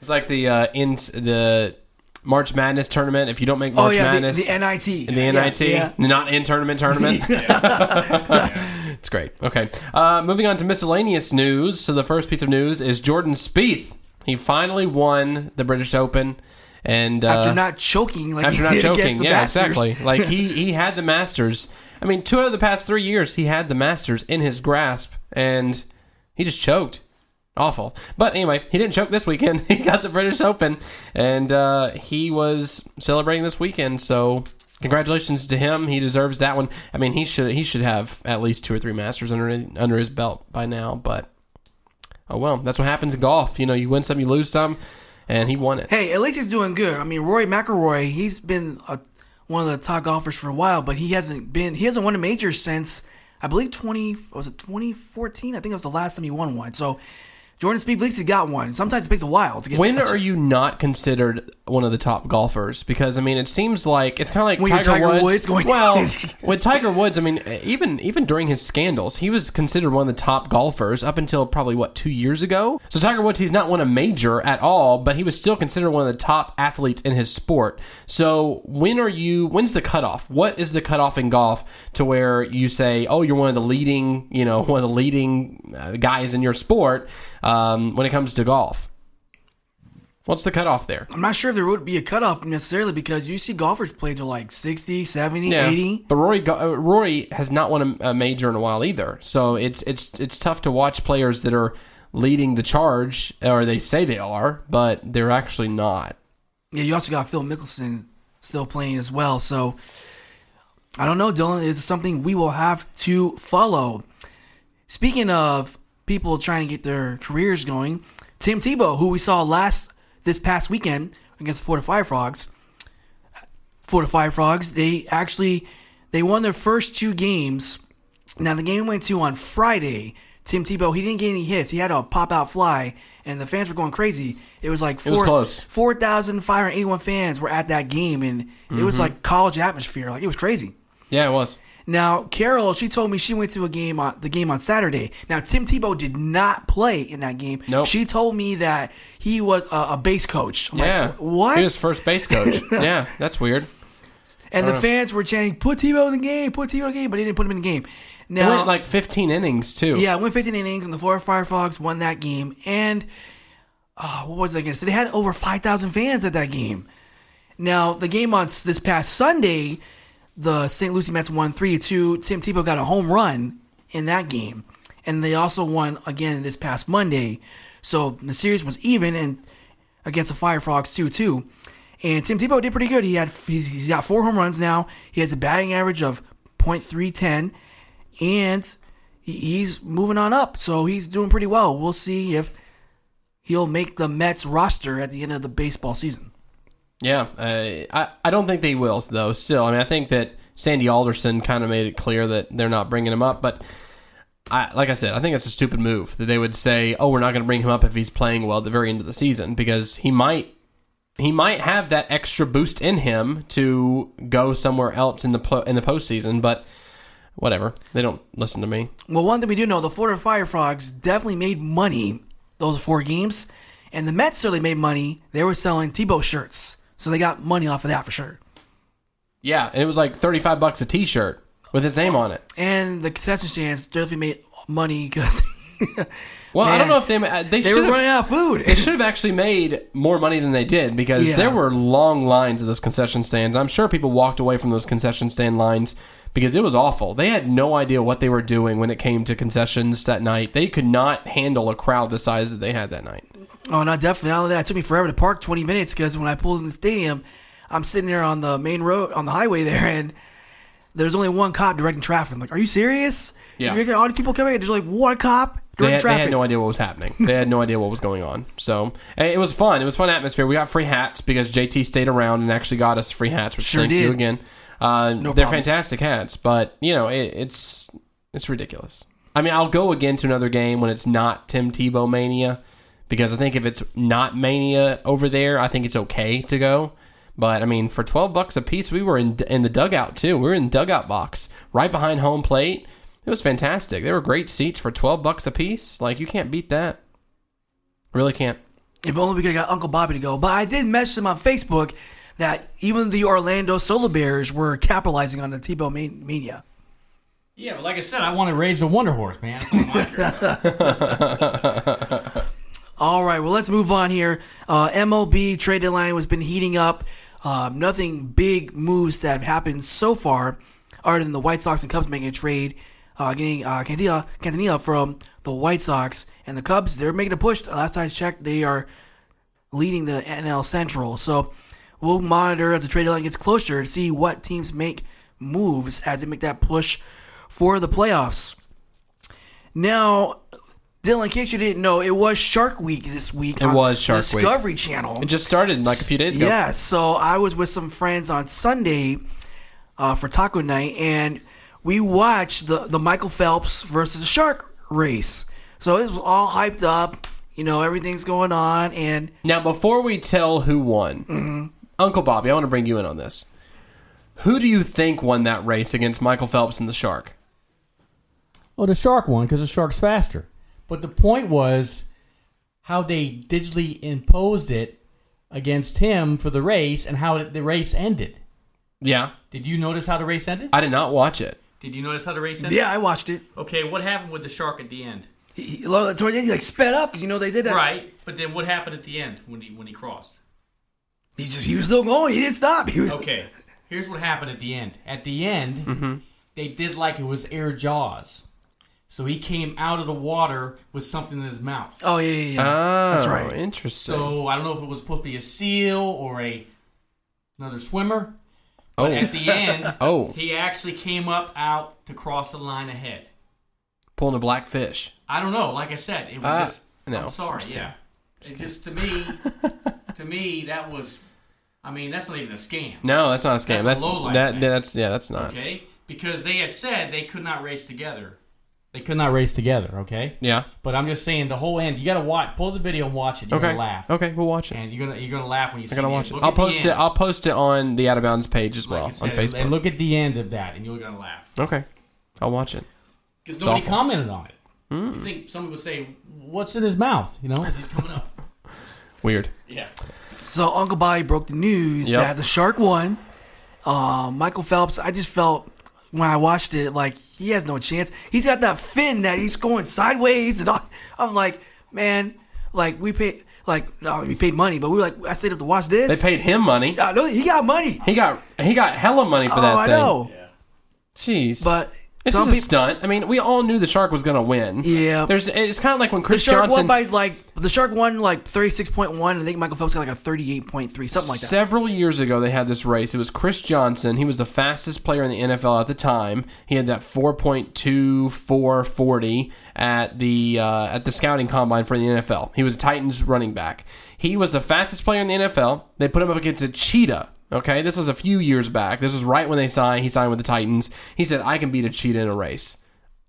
It's like the uh, in the March Madness tournament. If you don't make oh March yeah, the, Madness, the NIT. the Yeah, NIT, Yeah, not in tournament tournament. it's great. Okay, uh, moving on to miscellaneous news. So the first piece of news is Jordan Spieth. He finally won the British Open, and uh, After not choking, like after not choking, yeah, Masters. exactly. Like he he had the Masters. I mean, two out of the past three years, he had the Masters in his grasp, and he just choked. Awful. But anyway, he didn't choke this weekend. he got the British Open, and uh, he was celebrating this weekend. So congratulations to him. He deserves that one. I mean, he should he should have at least two or three Masters under under his belt by now. But oh well, that's what happens in golf. You know, you win some, you lose some, and he won it. Hey, at least he's doing good. I mean, Rory McIlroy, he's been a, one of the top golfers for a while, but he hasn't been he hasn't won a major since I believe twenty was it twenty fourteen. I think it was the last time he won one. So Jordan least he got one. Sometimes it takes a while to get. When are you not considered one of the top golfers? Because I mean, it seems like it's kind of like When Tiger, Tiger Woods. Woods going- well, with Tiger Woods, I mean, even even during his scandals, he was considered one of the top golfers up until probably what two years ago. So Tiger Woods, he's not won a major at all, but he was still considered one of the top athletes in his sport. So when are you? When's the cutoff? What is the cutoff in golf to where you say, oh, you're one of the leading, you know, one of the leading uh, guys in your sport um, when it comes to golf? What's the cutoff there? I'm not sure if there would be a cutoff necessarily because you see golfers play to like 60, 70, 80. But Rory uh, Rory has not won a, a major in a while either. So it's it's it's tough to watch players that are leading the charge, or they say they are, but they're actually not. Yeah, you also got Phil Mickelson still playing as well. So I don't know, Dylan. is something we will have to follow. Speaking of people trying to get their careers going, Tim Tebow, who we saw last this past weekend against the Florida Fire Frogs, Florida Fire Frogs, they actually they won their first two games. Now the game went to on Friday. Tim Tebow, he didn't get any hits. He had a pop out fly, and the fans were going crazy. It was like was four. 4,581 fans were at that game, and it was mm-hmm. like college atmosphere. Like it was crazy. Yeah, it was. Now, Carol, she told me she went to a game on the game on Saturday. Now, Tim Tebow did not play in that game. Nope. She told me that he was a, a base coach. I'm like, Yeah, what? He was first base coach. yeah, that's weird. and the fans were chanting, "Put Tebow in the game! Put Tebow in the game!" But he didn't put him in the game. It Now, went like 15 innings too. yeah, it went 15 innings, and the Florida Fireflies won that game. And uh, what was I going to say? They had over 5,000 fans at that game. Now, the game on this past Sunday, the St. Lucie Mets won 3 2. Tim Tebow got a home run in that game. And they also won again this past Monday. So the series was even and against the Fire Frogs 2 2. And Tim Tebow did pretty good. He had he's, got four home runs now. He has a batting average of .310, and he's moving on up. So he's doing pretty well. We'll see if he'll make the Mets roster at the end of the baseball season. Yeah, uh, I I don't think they will though. Still, I mean, I think that Sandy Alderson kind of made it clear that they're not bringing him up. But I, like I said, I think it's a stupid move that they would say, "Oh, we're not going to bring him up if he's playing well at the very end of the season," because he might he might have that extra boost in him to go somewhere else in the in the postseason. But whatever, they don't listen to me. Well, one thing we do know, the Florida Fire Frogs definitely made money those four games, and the Mets certainly made money. They were selling Tebow shirts, so they got money off of that for sure. Yeah, and it was like thirty five bucks a T-shirt with his name on it. And the concession stands definitely made money because Well, I don't know if they they, they should were have running out of food. They should have actually made more money than they did because Yeah. there were long lines of those concession stands. I'm sure people walked away from those concession stand lines because it was awful. They had no idea what they were doing when it came to concessions that night. They could not handle a crowd the size that they had that night. Oh, no, definitely. Not only that, it took me forever to park 20 minutes because when I pulled in the stadium, I'm sitting there on the main road, on the highway there, and there's only one cop directing traffic. I'm like, are you serious? Yeah. You're getting all these people coming in, there's like one cop They directing had, they had no idea what was happening. They had no idea what was going on. So it was fun. It was fun atmosphere. We got free hats because JT stayed around and actually got us free hats. Which Sure thank you again. Uh, they're problem. fantastic hats, but you know it, it's it's ridiculous. I mean, I'll go again to another game when it's not Tim Tebow mania because I think if it's not mania over there, I think it's okay to go. But I mean, for twelve bucks a piece, we were in in the dugout too. We were in the dugout box right behind home plate. It was fantastic. They were great seats for twelve bucks a piece. Like you can't beat that. Really can't. If only we could have got Uncle Bobby to go. But I did message him on Facebook that even the Orlando Solar Bears were capitalizing on the Tebow man- mania. Yeah, but like I said, I want to raise the Wonder Horse, man. That's all I want. All right, well, let's move on here. Uh, MLB trade deadline has been heating up. Uh, nothing big moves that have happened so far, other than the White Sox and Cubs making a trade, uh, getting uh, Cantanilla, Cantanilla from the White Sox and the Cubs, they're making a push. Last I checked, they are leading the NL Central. So we'll monitor as the trade deadline gets closer to see what teams make moves as they make that push for the playoffs. Now, Dylan, in case you didn't know, it was Shark Week this week. It was Shark Week. Discovery Channel. It just started like a few days ago. Yeah, so I was with some friends on Sunday uh, for taco night, and we watched the the Michael Phelps versus the shark race. So it was all hyped up. You know, everything's going on, and Now, before we tell who won, Uncle Bobby, I want to bring you in on this. Who do you think won that race against Michael Phelps and the Shark? Well, the shark won because the shark's faster. But the point was how they digitally imposed it against him for the race and how the race ended. Yeah, Did you notice how the race ended? I did not watch it. Did you notice how the race ended? yeah, I watched it. Okay, what happened with the shark at the end? He, he, toward the end, he like sped up because you know they did that. Right, but then what happened at the end when he when he crossed? He just he was still going. He didn't stop. He was, Okay, here's what happened at the end. At the end, they did like it was air jaws. So he came out of the water with something in his mouth. Oh yeah, yeah, yeah. Oh, That's right. Interesting. So I don't know if it was supposed to be a seal or a another swimmer. But Oh. at the end, Oh. he actually came up out to cross the line ahead. Pulling a black fish. I don't know. Like I said, it was Ah, just. no. I'm sorry. Yeah. It just to me, to me that was. I mean, that's not even a scam. No, that's not a scam. That's a That's, low-life that, thing. that's yeah, that's not. Okay, because they had said they could not race together. They could not race together. Okay. Yeah. But I'm just saying the whole end. You got to watch. Pull the video and watch it. You're Okay. gonna laugh. Okay, we'll watch it. And you're gonna you're gonna laugh when you see I'm gonna watch it. Look I'll post it. I'll post it on the Out of Bounds page as Like well I on Facebook. And look at the end of that, and you're gonna laugh okay, I'll watch it. because It's nobody awful. Hmm. commented on it. You think someone would say, "What's in his mouth?" You know, as he's coming up. Weird. Yeah. So Uncle Bobby broke the news Yep. that the shark won. Um, Michael Phelps, I just felt when I watched it like he has no chance. He's got that fin that he's going sideways, and all, I'm like, man, like we paid, like no, we paid money, but we were like, I stayed up to watch this. They this. paid him money. I know he got money. He got he got hella money for Oh, that I thing. know, Jeez. but it's some just a people- stunt. I mean, we all knew the shark was gonna win. Yeah. There's it's kind of like when The Chris shark Johnson won by like the shark won like thirty six point one, I think Michael Phelps got like a thirty eight point three, something like that. Several years ago, they had this race. It was Chris Johnson. He was the fastest player in the NFL at the time. He had that 4.2440 at the uh, at the scouting combine for the NFL. He was Titans running back. He was the fastest player in the NFL. They put him up against a cheetah. Okay, this was a few years back. This was right when they signed. He signed with the Titans. He said, "I can beat a cheetah in a race."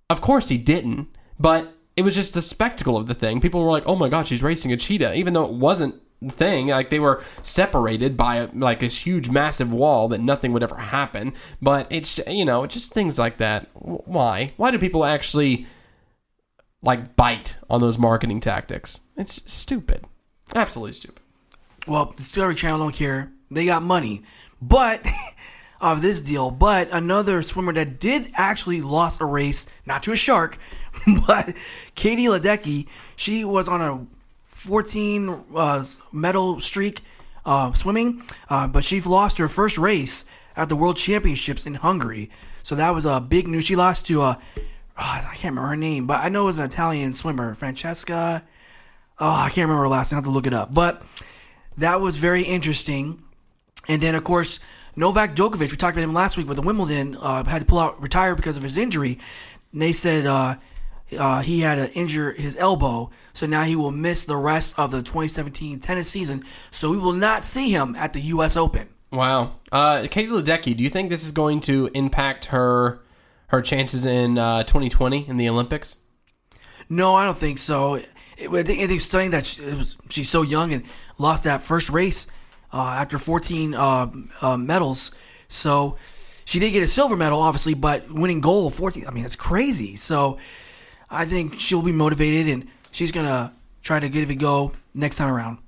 Of course he didn't, but it was just a spectacle of the thing. People were like, "Oh my god, she's racing a cheetah," even though it wasn't the thing. Like they were separated by like this huge, massive wall that nothing would ever happen. But it's you know just things like that. Why? Why do people actually like bite on those marketing tactics? It's stupid, absolutely stupid. Well, the Discovery Channel don't care. They got money, but of this deal. But another swimmer that did actually lost a race, not to a shark, but Katie Ledecky. She was on a 14 uh, medal streak uh, swimming, uh, but she lost her first race at the World Championships in Hungary. So that was a big news. She lost to a I can't remember her name, but I know it was an Italian swimmer, Francesca. Oh, I can't remember her last name. I have to look it up. But that was very interesting. And then, of course, Novak Djokovic, we talked about him last week, with the Wimbledon uh, had to pull out, retire because of his injury. And they said uh, uh, he had to injure his elbow, so now he will miss the rest of the 2017 tennis season. So we will not see him at the U.S. Open. Wow, uh, Katie Ledecky, do you think this is going to impact her her chances in uh, 2020 in the Olympics? No, I don't think so. It, I think it's stunning that she, was, she's so young and lost that first race uh, after 14 uh, uh, medals. So she did get a silver medal, obviously, but winning gold 14. I mean, that's crazy. So I think she'll be motivated and she's gonna try to give it a go next time around.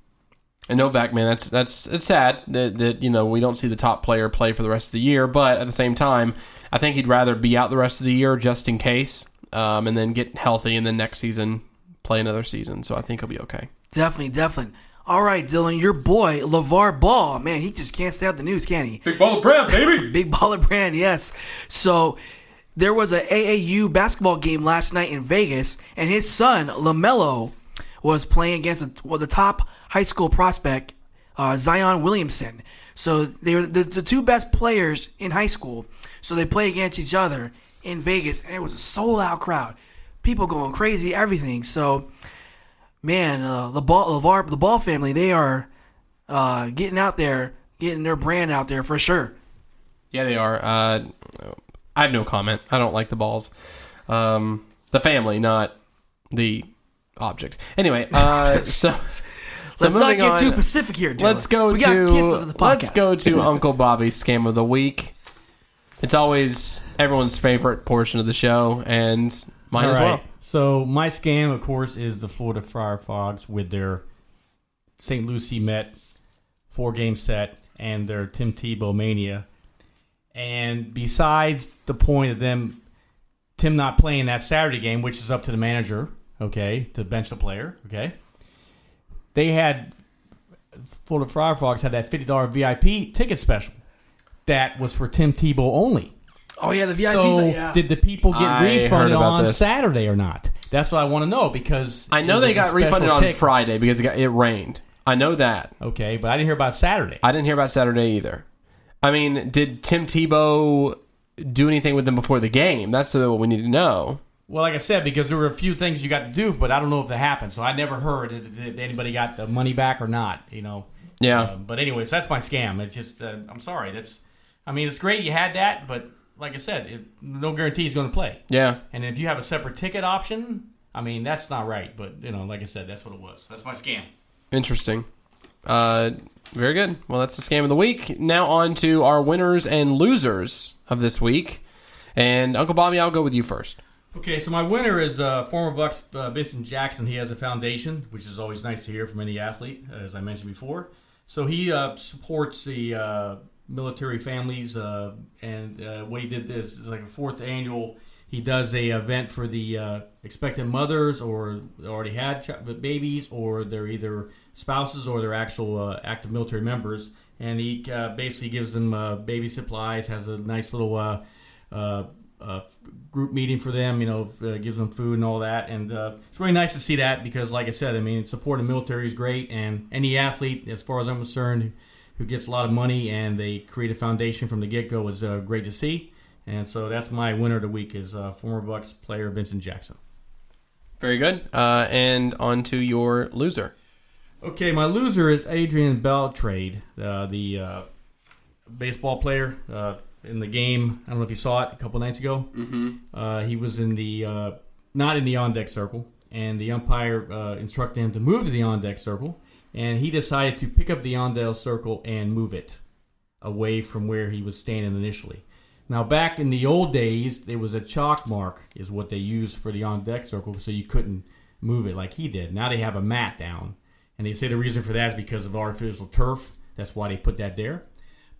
And Novak, man, that's that's it's sad that, that you know we don't see the top player play for the rest of the year. But at the same time, I think he'd rather be out the rest of the year just in case, um, and then get healthy, and then next season play another season. So I think he'll be okay. Definitely, definitely. All right, Dylan, your boy LeVar Ball, man, he just can't stay out the news, can he? Big ball of bread, baby. Big baller brand, yes. So there was a AAU basketball game last night in Vegas, and his son LaMelo was playing against a, well, the top high school prospect, uh, Zion Williamson. So they were the, the two best players in high school. So they play against each other in Vegas, and it was a sold out crowd, people going crazy, everything. So, man, uh, the ball, LeVar, the Ball family, they are uh, getting out there, getting their brand out there for sure. Yeah, they are. Uh, I have no comment. I don't like the balls. Um, the family, not the object. Anyway, uh, so. so Let's not get on, too specific here. Dylan. Let's go we to got kisses of let's go to Uncle Bobby's scam of the week. It's always everyone's favorite portion of the show, and mine All as right. well. So my scam, of course, is the Florida Fire Frogs with their St. Lucie Met four game set and their Tim Tebow mania. And besides the point of them, Tim not playing that Saturday game, which is up to the manager, okay, to bench the player, okay. They had Florida Fire Frogs had that fifty dollar VIP ticket special that was for Tim Tebow only. Oh yeah, the VIP. So yeah. did the people get I heard refunded about on this. Saturday or not? That's what I want to know because I know it they a got special refunded on ticket. Friday because it, got, it rained. I know that. Okay, but I didn't hear about Saturday. I didn't hear about Saturday either. I mean, did Tim Tebow do anything with them before the game? That's what we need to know. Well, like I said, because there were a few things you got to do, but I don't know if that happened. So I never heard if, if anybody got the money back or not. You know. Yeah. Uh, but anyways, that's my scam. It's just uh, I'm sorry. That's I mean it's great you had that, but like I said, it, no guarantee he's going to play. Yeah. And if you have a separate ticket option, I mean that's not right. But you know, like I said, that's what it was. That's my scam. Interesting. Uh, very good. Well, that's the scam of the week. Now on to our winners and losers of this week. And Uncle Bobby, I'll go with you first. Okay, so my winner is uh, former Bucs uh, Vincent Jackson. He has a foundation, which is always nice to hear from any athlete, as I mentioned before. So he uh, supports the uh, military families, uh, and uh, what he did this is like a fourth annual. He does a event for the uh, expectant mothers, or already had ch- babies, or they're either spouses or they're actual uh, active military members. And he uh, basically gives them uh, baby supplies, has a nice little group meeting for them, you know, gives them food and all that. And it's really nice to see that because, like I said, I mean, supporting military is great. And any athlete, as far as I'm concerned, who gets a lot of money and they create a foundation from the get go is uh, great to see. And so that's my winner of the week is uh, former Bucs player Vincent Jackson. Very good. Uh, and on to your loser. Okay, my loser is Adrian Beltre, uh, the uh, baseball player uh, in the game. I don't know if you saw it a couple nights ago. Mm-hmm. Uh, he was in the uh, not in the on deck circle, and the umpire uh, instructed him to move to the on deck circle, and he decided to pick up the on deck circle and move it away from where he was standing initially. Now, back in the old days, there was a chalk mark, is what they used for the on deck circle, so you couldn't move it like he did. Now they have a mat down, and they say the reason for that is because of artificial turf. That's why they put that there.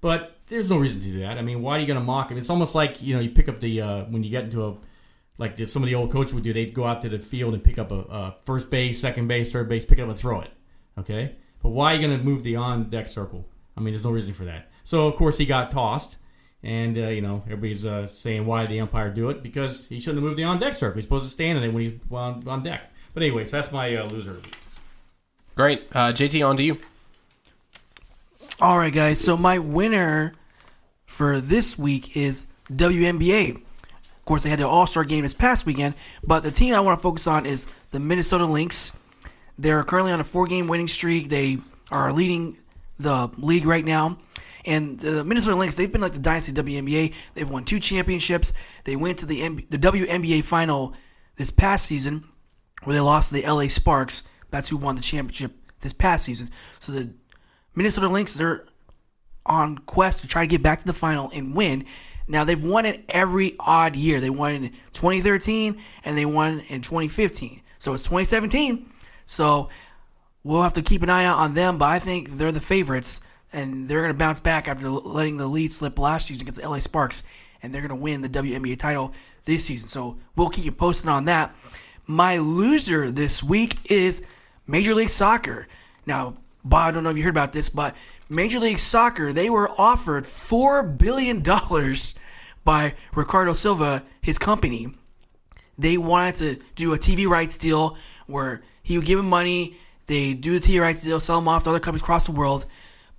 But there's no reason to do that. I mean, why are you going to mock it? It's almost like you know you pick up the uh, when you get into a like some of the old coaches would do. They'd go out to the field and pick up a, a first base, second base, third base, pick it up and throw it. Okay, but why are you going to move the on deck circle? I mean, there's no reason for that. So of course he got tossed, and uh, you know everybody's uh, saying why did the umpire do it? Because he shouldn't have moved the on deck circle. He's supposed to stand in it when he's on, on deck. But anyways, that's my uh, loser. of. Great. Uh, JT, on to you. All right, guys. So my winner for this week is WNBA. Of course, they had their All Star game this past weekend, but the team I want to focus on is the Minnesota Lynx. They're currently on a four game winning streak. They are leading the league right now. And the Minnesota Lynx, they've been like the dynasty WNBA. They've won two championships. They went to the, MB- the WNBA final this past season where they lost to the LA Sparks. That's who won the championship this past season. So the Minnesota Lynx, they're on quest to try to get back to the final and win. Now they've won it every odd year. They won in 2013 and they won in 2015. So it's 2017. So we'll have to keep an eye out on them. But I think they're the favorites and they're going to bounce back after letting the lead slip last season against the LA Sparks, and they're going to win the WNBA title this season. So we'll keep you posted on that. My loser this week is Major League Soccer. Now, Bob, I don't know if you heard about this, but Major League Soccer, they were offered $4 billion by Riccardo Silva, his company. They wanted to do a TV rights deal where he would give them money, they do the TV rights deal, sell them off to other companies across the world.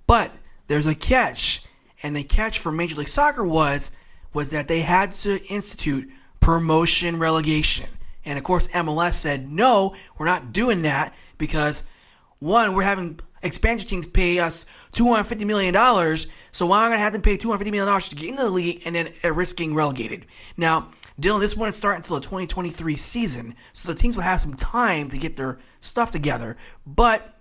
But there's a catch, and the catch for Major League Soccer was was that they had to institute promotion relegation. And of course, MLS said, no, we're not doing that because one, we're having expansion teams pay us $250 million. So why am I going to have them pay $250 million to get into the league and then risking relegated? Now, Dylan, this wouldn't start until the 2023 season. So the teams will have some time to get their stuff together. But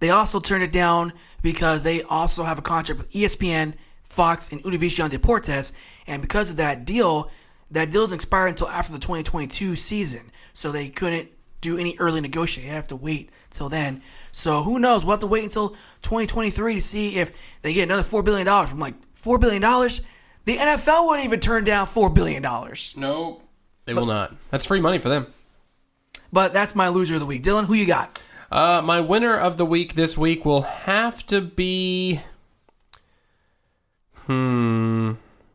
they also turned it down because they also have a contract with ESPN, Fox, and Univision Deportes. And because of that deal, that deal doesn't expire until after the 2022 season. So they couldn't do any early negotiating. They have to wait till then. So who knows? We'll have to wait until 2023 to see if they get another $4 billion. I'm like, $4 billion? The NFL wouldn't even turn down $4 billion. Nope. They will not. That's free money for them. But that's my loser of the week. Dylan, who you got? Uh, my winner of the week this week will have to be. Hmm.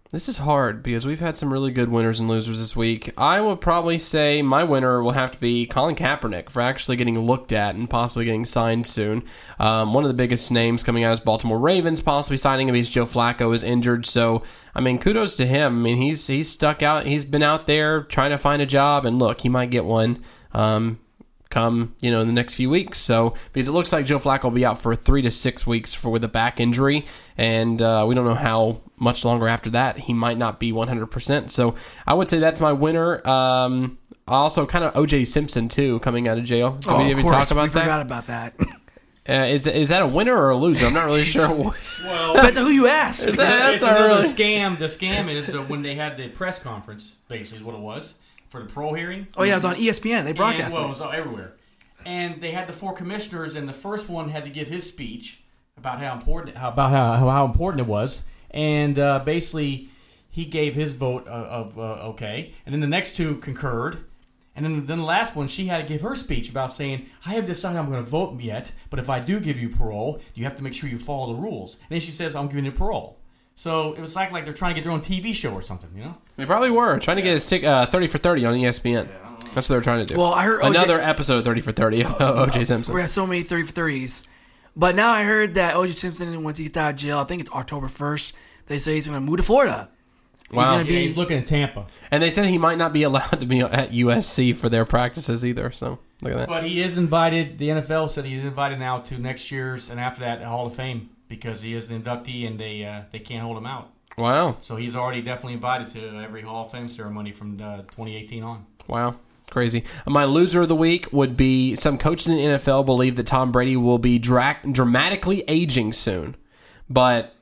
This is hard because we've had some really good winners and losers this week. I will probably say my winner will have to be Colin Kaepernick for actually getting looked at and possibly getting signed soon. Um, one of the biggest names coming out is Baltimore Ravens, possibly signing him because Joe Flacco is injured. So, I mean, kudos to him. I mean, he's he's stuck out. He's been out there trying to find a job, and look, he might get one. Um, come you know in the next few weeks. So because it looks like Joe Flacco will be out for three to six weeks for with a back injury, and uh, we don't know how much longer after that. He might not be 100. percent So I would say that's my winner. Um, also, kind of OJ Simpson too coming out of jail. Did Oh, we of even course. talk about we that? forgot about that. Uh, is is that a winner or a loser? I'm not really sure. Well, Depends on who you ask. That's it's not another really- scam. The scam is uh, when they had the press conference, basically is what it was for the parole hearing. Oh yeah, it was on ESPN. They And, broadcast well, it it. was everywhere. And they had the four commissioners, and the first one had to give his speech about how important how, about how, how important it was, and uh, basically he gave his vote of, of uh, okay, and then the next two concurred. And then, then the last one, she had to give her speech about saying, I have decided I'm going to vote yet, but if I do give you parole, you have to make sure you follow the rules. And then she says, I'm giving you parole. So it was like, like they're trying to get their own TV show or something, you know? They probably were trying to get a sick, uh, 30 for 30 on ESPN. That's what they're trying to do. Well, I heard OJ another episode of 30 for 30 of OJ Simpson. We have so many 30 for 30s. But now I heard that OJ Simpson, once he gets out of jail, I think it's October 1st, they say he's going to move to Florida. Wow. gonna Yeah, be- he's looking at Tampa. And they said he might not be allowed to be at USC for their practices either. So look at that. But he is invited. The NFL said he's invited now to next year's and after that Hall of Fame because he is an inductee and they uh, they can't hold him out. Wow. So he's already definitely invited to every Hall of Fame ceremony from uh, 2018 on. Wow. Crazy. My loser of the week would be some coaches in the NFL believe that Tom Brady will be dra- dramatically aging soon. But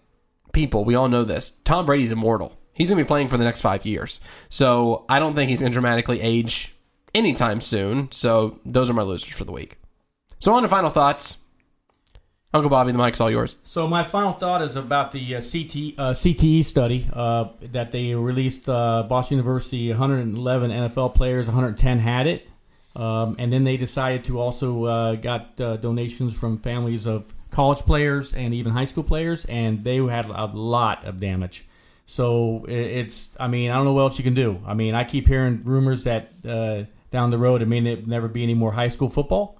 people, we all know this. Tom Brady's immortal. He's going to be playing for the next five years. So I don't think he's going to dramatically age anytime soon. So those are my losers for the week. So on to final thoughts. Uncle Bobby, the mic's all yours. So my final thought is about the uh, CT, uh, CTE study uh, that they released. Uh, Boston University, 111 NFL players, 110 had it, um, and then they decided to also uh, got uh, donations from families of college players and even high school players, and they had a lot of damage. So it's, I mean, I don't know what else you can do. I mean, I keep hearing rumors that down the road it may ne- never be any more high school football.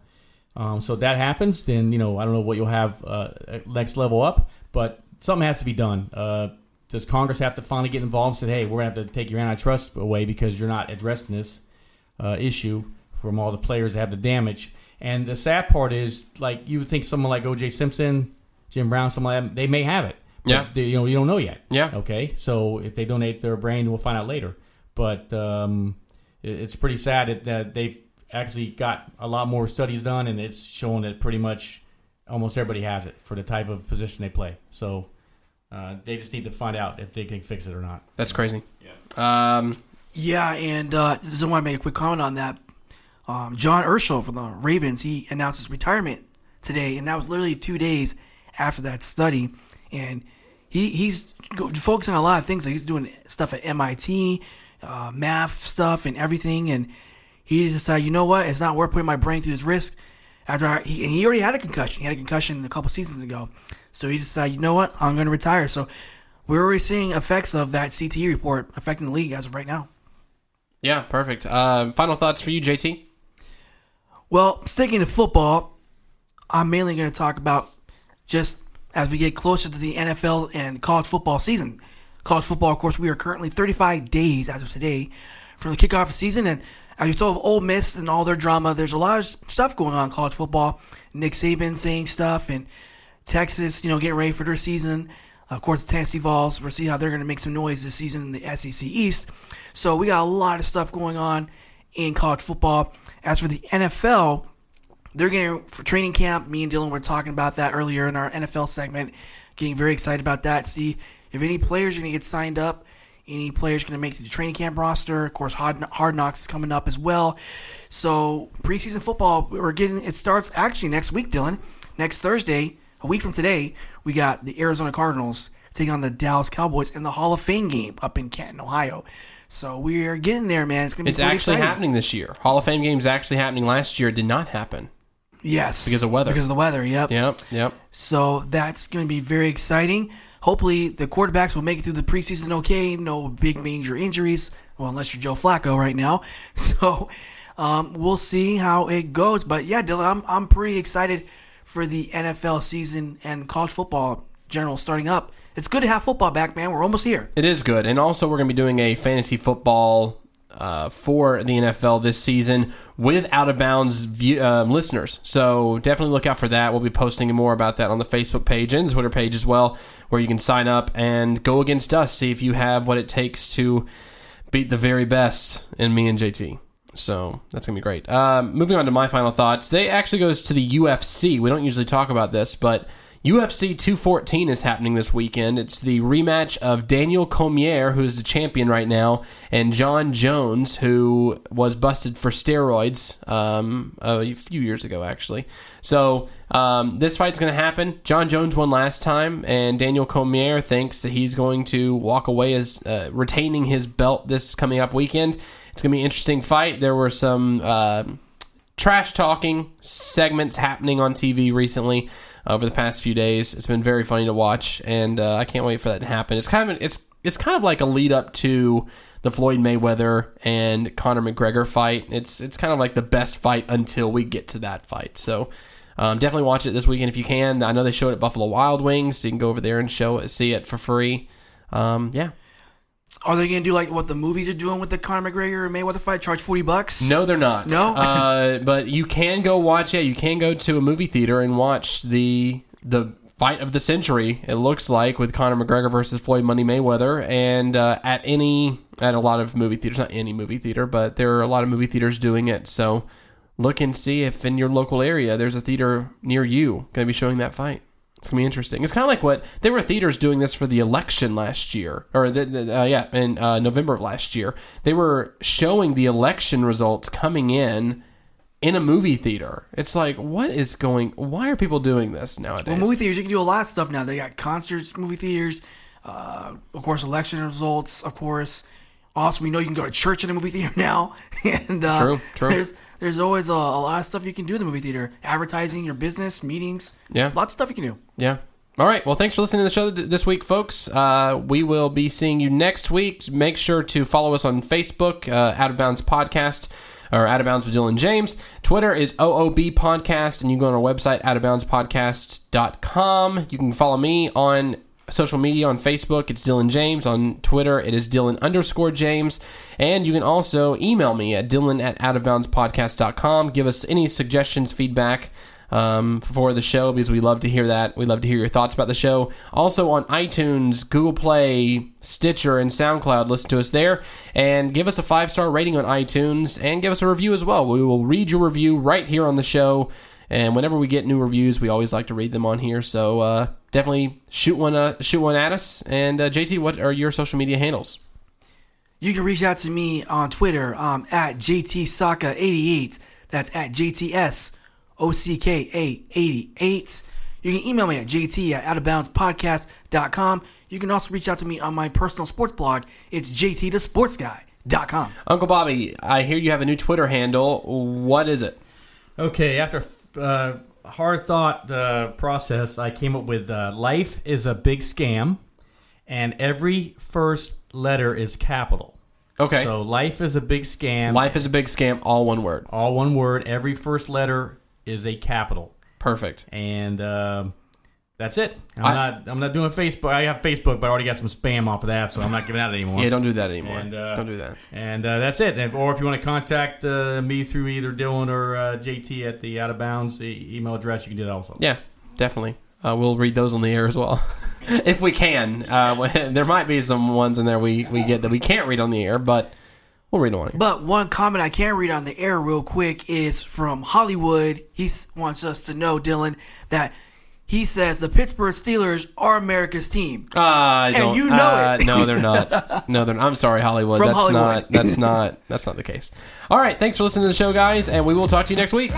Um, so if that happens, then you know I don't know what you'll have uh, next level up, but something has to be done. Uh, does Congress have to finally get involved and say, "Hey, we're gonna have to take your antitrust away because you're not addressing this uh, issue from all the players that have the damage?" And the sad part is, like you would think someone like O.J. Simpson, Jim Brown, someone like that, they may have it. But Yeah. they, you know you don't know yet. Yeah. Okay, so if they donate their brain, we'll find out later. But um, it- it's pretty sad that, that they've actually got a lot more studies done, and it's showing that pretty much almost everybody has it for the type of position they play. So uh, they just need to find out if they can fix it or not. That's crazy. Yeah. Um, Yeah, and uh, just want to make a quick comment on that. Um, John Urschel from the Ravens, he announced his retirement today, and that was literally two days after that study. And he, he's go- focusing on a lot of things. Like he's doing stuff at MIT, uh, math stuff, and everything. And he decided, you know what? It's not worth putting my brain through this risk. After I, he, and he already had a concussion. He had a concussion a couple seasons ago. So he decided, you know what? I'm going to retire. So we're already seeing effects of that CTE report affecting the league as of right now. Yeah, perfect. Uh, final thoughts for you, JT? Well, sticking to football, I'm mainly going to talk about just as we get closer to the NFL and college football season. College football, of course, we are currently 35 days as of today from the kickoff of season. And as you saw of Ole Miss and all their drama, there's a lot of stuff going on in college football. Nick Saban saying stuff, and Texas, you know, getting ready for their season. Of course, the Tennessee Vols, we'll see how they're going to make some noise this season in the SEC East. So we got a lot of stuff going on in college football. As for the NFL, they're getting for training camp. Me and Dylan were talking about that earlier in our NFL segment. Getting very excited about that. See if any players are going to get signed up. Any players going to make the training camp roster. Of course, Hard, Hard Knocks is coming up as well. So preseason football, we're getting. It starts actually next week, Dylan. Next Thursday, a week from today, we got the Arizona Cardinals taking on the Dallas Cowboys in the Hall of Fame game up in Canton, Ohio. So we're getting there, man. It's gonna be It's actually exciting. happening this year. Hall of Fame games actually happening last year. It did not happen. Yes, Because of weather. Because of the weather. Yep. Yep, yep. So that's going to be very exciting. Hopefully, the quarterbacks will make it through the preseason okay. No big major injuries. Well, unless you're Joe Flacco right now. So um, we'll see how it goes. But yeah, Dylan, I'm, I'm pretty excited for the NFL season and college football general starting up. It's good to have football back, man. We're almost here. It is good. And also, we're going to be doing a fantasy football uh, for the NFL this season with out of bounds view, um, listeners. So definitely look out for that. We'll be posting more about that on the Facebook page and the Twitter page as well, where you can sign up and go against us. See if you have what it takes to beat the very best in me and JT. So that's gonna be great. Um, moving on to my final thoughts. They actually goes to the UFC. We don't usually talk about this, but UFC 214 is happening this weekend. It's the rematch of Daniel Cormier, who's the champion right now, and John Jones, who was busted for steroids um, a few years ago, actually. So um, this fight's going to happen. John Jones won last time, and Daniel Cormier thinks that he's going to walk away as uh, retaining his belt this coming up weekend. It's going to be an interesting fight. There were some. Uh, trash talking segments happening on TV recently over the past few days. It's been very funny to watch, and uh, I can't wait for that to happen. It's kind of it's it's kind of like a lead up to the Floyd Mayweather and Conor McGregor fight. It's it's kind of like the best fight until we get to that fight. So. Um, definitely watch it this weekend if you can. I know they showed it at Buffalo Wild Wings, so you can go over there and show it, see it for free. Um, yeah, Are they going to do like what the movies are doing with the Conor McGregor and Mayweather fight? Charge 40 bucks? No, they're not. No? uh, but you can go watch. Yeah, you can go to a movie theater and watch the the fight of the century. It looks like with Conor McGregor versus Floyd Money Mayweather, and uh, at any at a lot of movie theaters, not any movie theater, but there are a lot of movie theaters doing it. So look and see if in your local area there's a theater near you going to be showing that fight. It's gonna be interesting. It's kind of like what there were theaters doing this for the election last year, or the, the, uh, yeah, in uh, November of last year. They were showing the election results coming in in a movie theater. It's like, what is going? Why are people doing this nowadays? Well, movie theaters, you can do a lot of stuff now. They got concerts, movie theaters, uh, of course, election results, of course. Also, we know you can go to church in a movie theater now. and uh, True, true. There's there's always a, a lot of stuff you can do in the movie theater. Advertising, your business, meetings. Yeah. Lots of stuff you can do. Yeah. All right. Well, thanks for listening to the show this week, folks. Uh, we will be seeing you next week. Make sure to follow us on Facebook, uh, Out of Bounds Podcast, or Out of Bounds with Dylan James. Twitter is OOB Podcast, and you can go on our website, out of outofboundspodcast.com. You can follow me on social media on Facebook, it's Dylan James. On Twitter, it is Dylan underscore James. And you can also email me at Dylan at outofboundspodcast.com. Give us any suggestions, feedback um, for the show because we love to hear that. We love to hear your thoughts about the show. Also on iTunes, Google Play, Stitcher, and SoundCloud. Listen to us there and give us a five star rating on iTunes and give us a review as well. We will read your review right here on the show. And whenever we get new reviews, we always like to read them on here. So uh, definitely shoot one, uh, shoot one at us. And uh, JT, what are your social media handles? You can reach out to me on Twitter um, at JTSaka88. That's at JTSOCKA88. You can email me at JT at outofboundspodcast.com. You can also reach out to me on my personal sports blog. It's JTTheSportsGuy.com. Uncle Bobby, I hear you have a new Twitter handle. What is it? Okay, after uh, hard thought uh, process, I came up with uh, "Life is a big scam," and every first letter is capital. Okay. So life is a big scam. Life is a big scam, all one word. all one word. Every first letter is a capital, Perfect. and um that's it. I'm I- not. I'm not doing Facebook. I have Facebook, but I already got some spam off of that, so I'm not giving out anymore. Yeah, don't do that anymore. And, uh, don't do that. And uh, that's it. And, or if you want to contact uh, me through either Dylan or uh, JT at the Out of Bounds e- email address, you can do that also. Yeah, definitely. Uh, we'll read those on the air as well, if we can. Uh, there might be some ones in there we, we get that we can't read on the air, but we'll read them on here. But one comment I can read on the air real quick is from Hollywood. He wants us to know, Dylan, that he says the Pittsburgh Steelers are America's team. Uh, I don't- you know uh, it. no, they're not. No, they're. Not. I'm sorry, Hollywood. From that's Hollywood. not. That's not. That's not the case. All right. Thanks for listening to the show, guys, and we will talk to you next week.